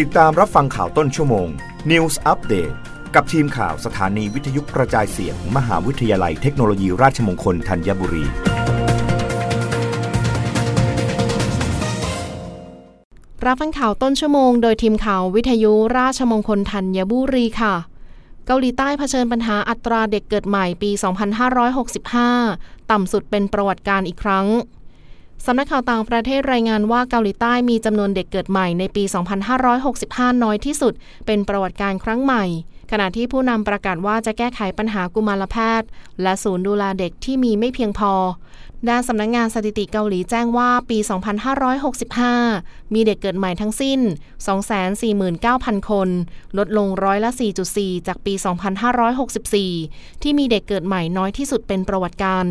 ติดตามรับฟังข่าวต้นชั่วโมง News Update กับทีมข่าวสถานีวิทยุกระจายเสียงมมหาวิทยาลัยเทคโนโลยีราชมงคลธัญบุรี รับฟังข่าวต้นชั่วโมงโดยทีมข่าววิทยุราชมงคลธัญบุรีค่ะเกาหลีใต้เผชิญปัญหาอัตราเด็กเกิดใหม่ปี 2565 ต่ำสุดเป็นประวัติการอีกครั้ง สำนักข่าวต่างประเทศรายงานว่าเกาหลีใต้มีจำนวนเด็กเกิดใหม่ในปี 2565 น้อยที่สุด เป็นประวัติการครั้งใหม่ ขณะที่ผู้นำประกาศว่าจะแก้ไขปัญหากุมารแพทย์ และศูนย์ดูแลเด็กที่มีไม่เพียงพอ ด้านสำนักงงานสถิติเกาหลีแจ้งว่าปี 2565 มีเด็กเกิดใหม่ทั้งสิ้น 249,000 คน ลดลงร้อยละ 4.4 จากปี 2564 ที่มีเด็กเกิดใหม่น้อยที่สุดเป็นประวัติการ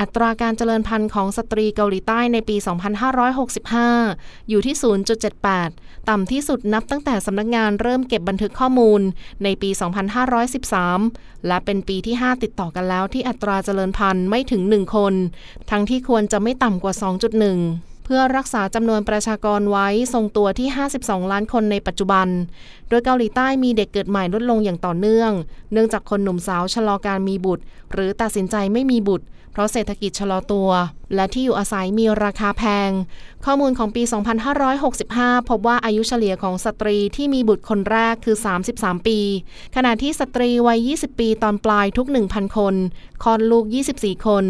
อัตราการเจริญพันธุ์ของสตรีเกาหลีใต้ในปี 2565 อยู่ที่ 0.78 ต่ำที่สุดนับตั้งแต่สำนักงานเริ่มเก็บบันทึกข้อมูลในปี2513 และเป็นปีที่ 5 ติดต่อกันแล้วที่อัตราเจริญพันธุ์ไม่ถึง 1 คน ทั้งที่ควรจะไม่ต่ำกว่า 2.1เพื่อรักษาจำนวนประชากรไว้ทรงตัวที่ 52 ล้านคนในปัจจุบัน โดยเกาหลีใต้มีเด็กเกิดใหม่ลดลงอย่างต่อเนื่อง เนื่องจากคนหนุ่มสาวชะลอการมีบุตร หรือตัดสินใจไม่มีบุตร เพราะเศรษฐกิจชะลอตัว และที่อยู่อาศัยมีราคาแพง ข้อมูลของปี 2565 พบว่าอายุเฉลี่ยของสตรีที่มีบุตรคนแรกคือ 33 ปี ขณะที่สตรีวัย 20 ปีตอนปลายทุก 1,000 คนคลอดลูก 24 คน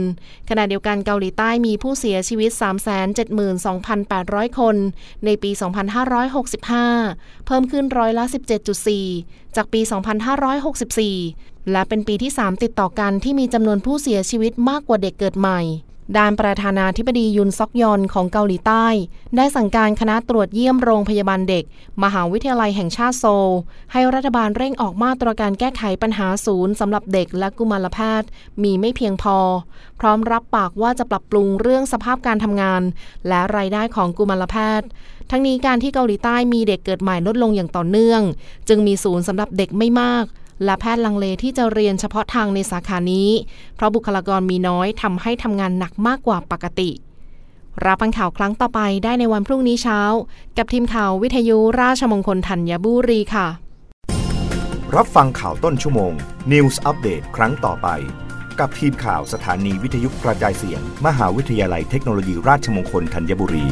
ขณะเดียวกันเกาหลีใต้มีผู้เสียชีวิต 372,800 คน ในปี 2565 เพิ่มขึ้นร้อยละ 17.4 จากปี 2564 และเป็นปีที่ 3 ติดต่อกันที่มีจำนวนผู้เสียชีวิตมากกว่าเด็กเกิดใหม่ ด้านประธานาธิบดียุนซอกยอนของเกาหลีใต้ ได้สั่งการคณะตรวจเยี่ยมโรงพยาบาลเด็ก มหาวิทยาลัยแห่งชาติโซล ให้รัฐบาลเร่งออกมาตรการแก้ไขปัญหาศูนย์สำหรับเด็กและกุมารแพทย์ มีไม่เพียงพอ พร้อมรับปากว่าจะปรับปรุงเรื่องสภาพการทำงาน และรายได้ของกุมารแพทย์ทั้งนี้การที่เกาหลีใต้มีเด็กเกิดใหม่ลดลงอย่างต่อเนื่อง จึงมีศูนย์สำหรับเด็กไม่มาก และแพทย์ลังเลที่จะเรียนเฉพาะทางในสาขานี้ เพราะบุคลากรมีน้อยทำให้ทำงานหนักมากกว่าปกติ รับฟังข่าวครั้งต่อไปได้ในวันพรุ่งนี้เช้า กับทีมข่าววิทยุราชมงคลธัญบุรีค่ะ รับฟังข่าวต้นชั่วโมง News อัปเดตครั้งต่อไป กับทีมข่าวสถานีวิทยุกระจายเสียง มหาวิทยาลัยเทคโนโลยีราชมงคลธัญบุรี